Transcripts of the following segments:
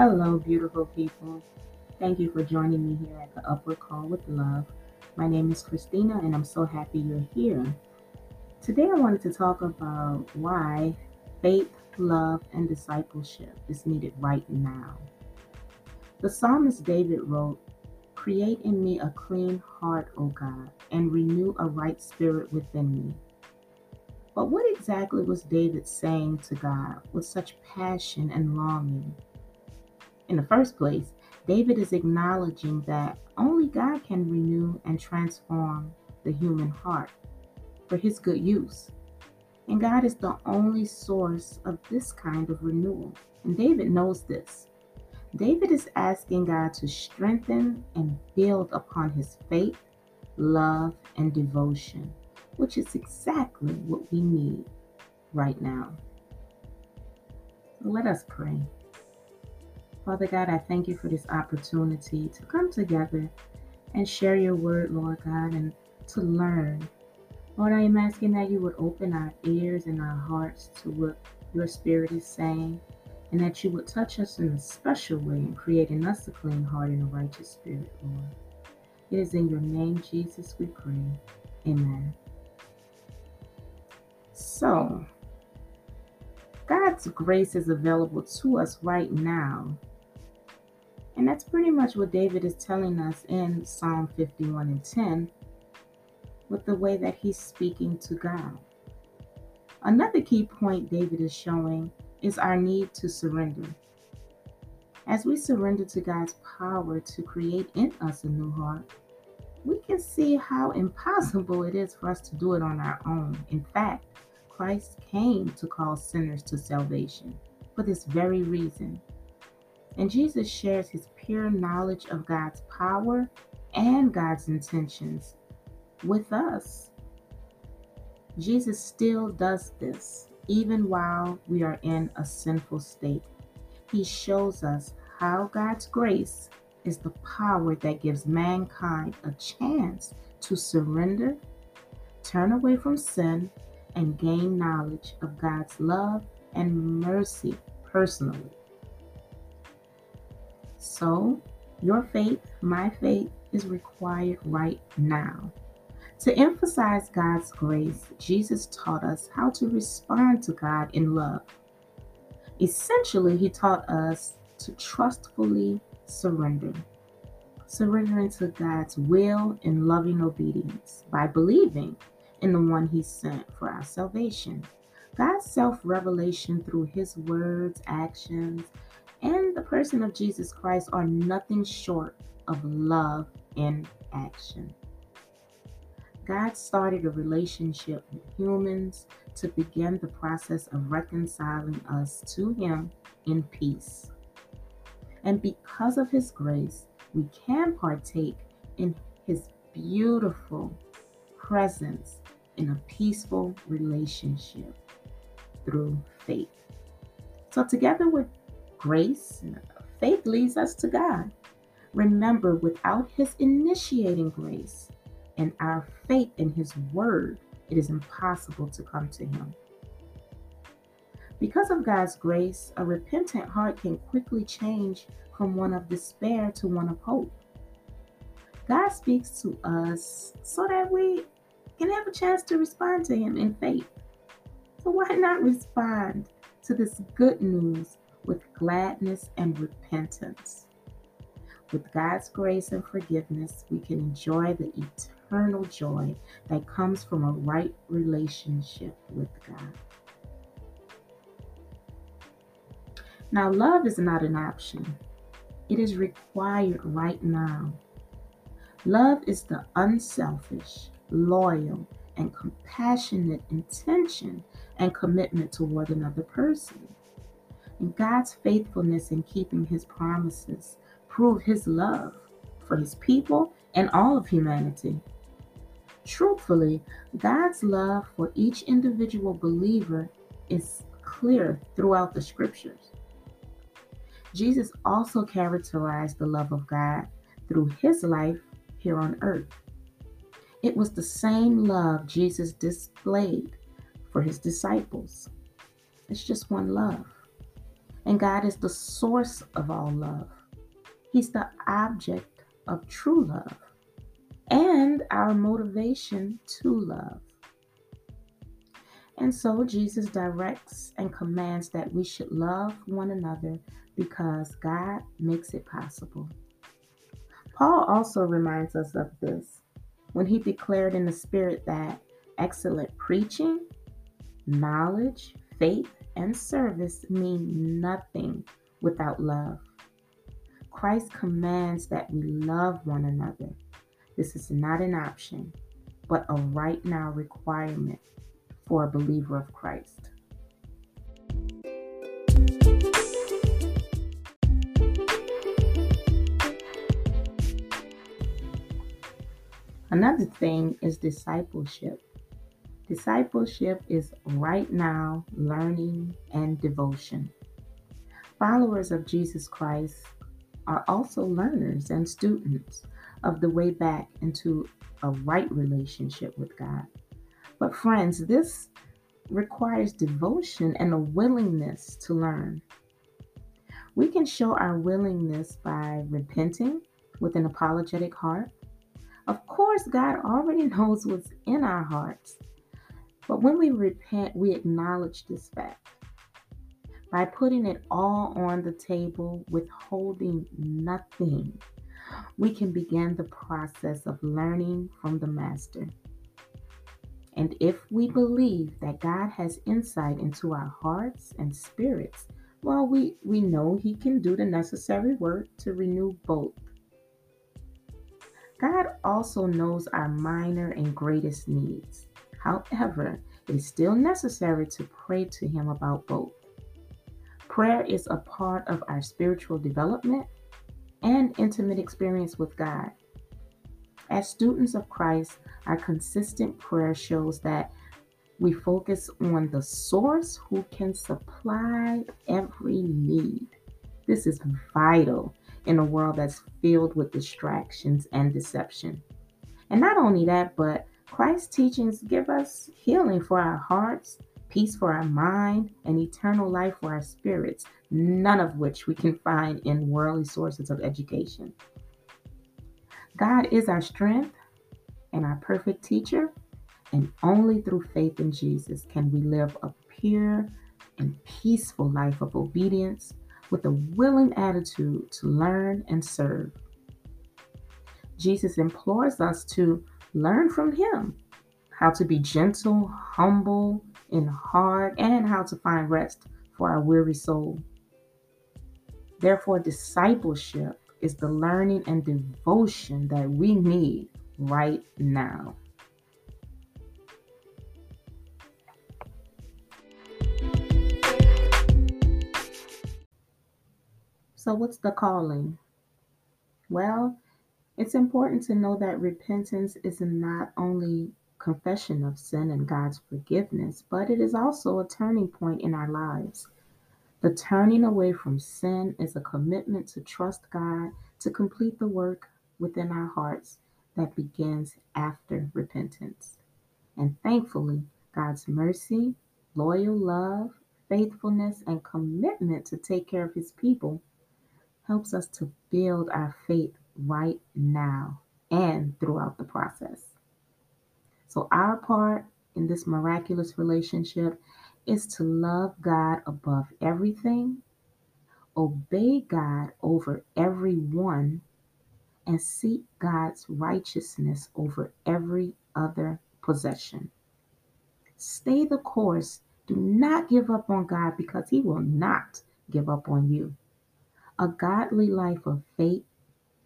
Hello, beautiful people. Thank you for joining me here at the Upward Call with Love. My name is Christina, and I'm so happy you're here. Today, I wanted to talk about why faith, love, and discipleship is needed right now. The psalmist David wrote, Create in me a clean heart, O God, and renew a right spirit within me. But what exactly was David saying to God with such passion and longing? In the first place, David is acknowledging that only God can renew and transform the human heart for his good use. And God is the only source of this kind of renewal. And David knows this. David is asking God to strengthen and build upon his faith, love, and devotion, which is exactly what we need right now. Let us pray. Father God, I thank you for this opportunity to come together and share your word, Lord God, and to learn. Lord, I am asking that you would open our ears and our hearts to what your spirit is saying, and that you would touch us in a special way and create in us a clean heart and a righteous spirit, Lord. It is in your name, Jesus, we pray. Amen. So, God's grace is available to us right now and that's pretty much what David is telling us in Psalm 51 and 10 with the way that he's speaking to God. Another key point David is showing is our need to surrender. As we surrender to God's power to create in us a new heart, we can see how impossible it is for us to do it on our own. In fact, Christ came to call sinners to salvation for this very reason and Jesus shares his pure knowledge of God's power and God's intentions with us. Jesus still does this even while we are in a sinful state. He shows us how God's grace is the power that gives mankind a chance to surrender, turn away from sin, and gain knowledge of God's love and mercy personally. So, your faith, my faith, is required right now. To emphasize God's grace, Jesus taught us how to respond to God in love. Essentially, he taught us to trustfully surrender, surrendering to God's will in loving obedience by believing in the one he sent for our salvation. God's self revelation through his words, actions, and the person of Jesus Christ are nothing short of love in action. God started a relationship with humans to begin the process of reconciling us to Him in peace. And because of His grace, we can partake in His beautiful presence in a peaceful relationship through faith. So, together with grace, faith leads us to God. Remember, without His initiating grace and our faith in His Word, it is impossible to come to Him. Because of God's grace, a repentant heart can quickly change from one of despair to one of hope. God speaks to us so that we can have a chance to respond to Him in faith. So, why not respond to this good news with gladness and repentance. With God's grace and forgiveness, we can enjoy the eternal joy that comes from a right relationship with God. Now, love is not an option, it is required right now. Love is the unselfish, loyal, and compassionate intention and commitment toward another person. And God's faithfulness in keeping his promises prove his love for his people and all of humanity. Truthfully, God's love for each individual believer is clear throughout the scriptures. Jesus also characterized the love of God through his life here on earth. It was the same love Jesus displayed for his disciples. It's just one love. And God is the source of all love. He's the object of true love and our motivation to love. And so Jesus directs and commands that we should love one another because God makes it possible. Paul also reminds us of this when he declared in the Spirit that excellent preaching, knowledge, faith, and service mean nothing without love. Christ commands that we love one another. This is not an option, but a right now requirement for a believer of Christ. Another thing is discipleship. Discipleship is right now learning and devotion. Followers of Jesus Christ are also learners and students of the way back into a right relationship with God. But, friends, this requires devotion and a willingness to learn. We can show our willingness by repenting with an apologetic heart. Of course, God already knows what's in our hearts. But when we repent, we acknowledge this fact. By putting it all on the table, withholding nothing, we can begin the process of learning from the Master. And if we believe that God has insight into our hearts and spirits, well, we, we know He can do the necessary work to renew both. God also knows our minor and greatest needs. However, it is still necessary to pray to Him about both. Prayer is a part of our spiritual development and intimate experience with God. As students of Christ, our consistent prayer shows that we focus on the source who can supply every need. This is vital in a world that's filled with distractions and deception. And not only that, but Christ's teachings give us healing for our hearts, peace for our mind, and eternal life for our spirits, none of which we can find in worldly sources of education. God is our strength and our perfect teacher, and only through faith in Jesus can we live a pure and peaceful life of obedience with a willing attitude to learn and serve. Jesus implores us to learn from him how to be gentle, humble, and hard, and how to find rest for our weary soul. Therefore, discipleship is the learning and devotion that we need right now. So, what's the calling? Well, it's important to know that repentance is not only confession of sin and God's forgiveness, but it is also a turning point in our lives. The turning away from sin is a commitment to trust God to complete the work within our hearts that begins after repentance. And thankfully, God's mercy, loyal love, faithfulness, and commitment to take care of His people helps us to build our faith right now and throughout the process. So, our part in this miraculous relationship is to love God above everything, obey God over everyone, and seek God's righteousness over every other possession. Stay the course. Do not give up on God because He will not give up on you. A godly life of faith,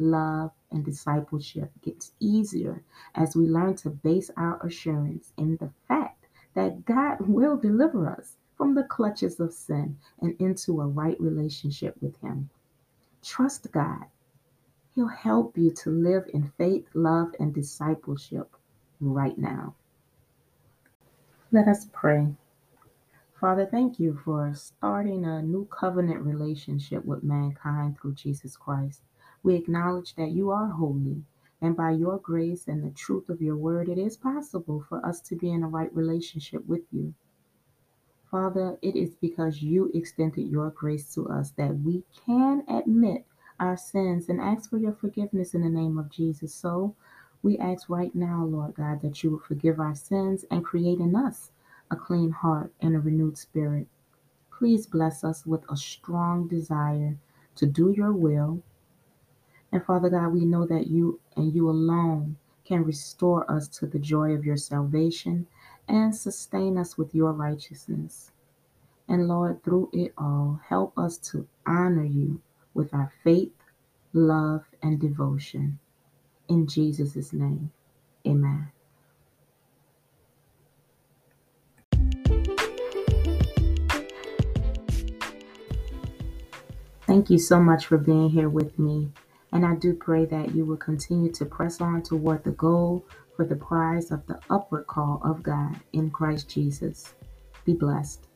love, and discipleship gets easier as we learn to base our assurance in the fact that God will deliver us from the clutches of sin and into a right relationship with Him. Trust God. He'll help you to live in faith, love, and discipleship right now. Let us pray. Father, thank you for starting a new covenant relationship with mankind through Jesus Christ. We acknowledge that you are holy and by your grace and the truth of your word, it is possible for us to be in a right relationship with you. Father, it is because you extended your grace to us that we can admit our sins and ask for your forgiveness in the name of Jesus. So we ask right now, Lord God, that you will forgive our sins and create in us a clean heart and a renewed spirit. Please bless us with a strong desire to do your will. And Father God, we know that you and you alone can restore us to the joy of your salvation and sustain us with your righteousness. And Lord, through it all, help us to honor you with our faith, love, and devotion. In Jesus' name, amen. Thank you so much for being here with me. And I do pray that you will continue to press on toward the goal for the prize of the upward call of God in Christ Jesus. Be blessed.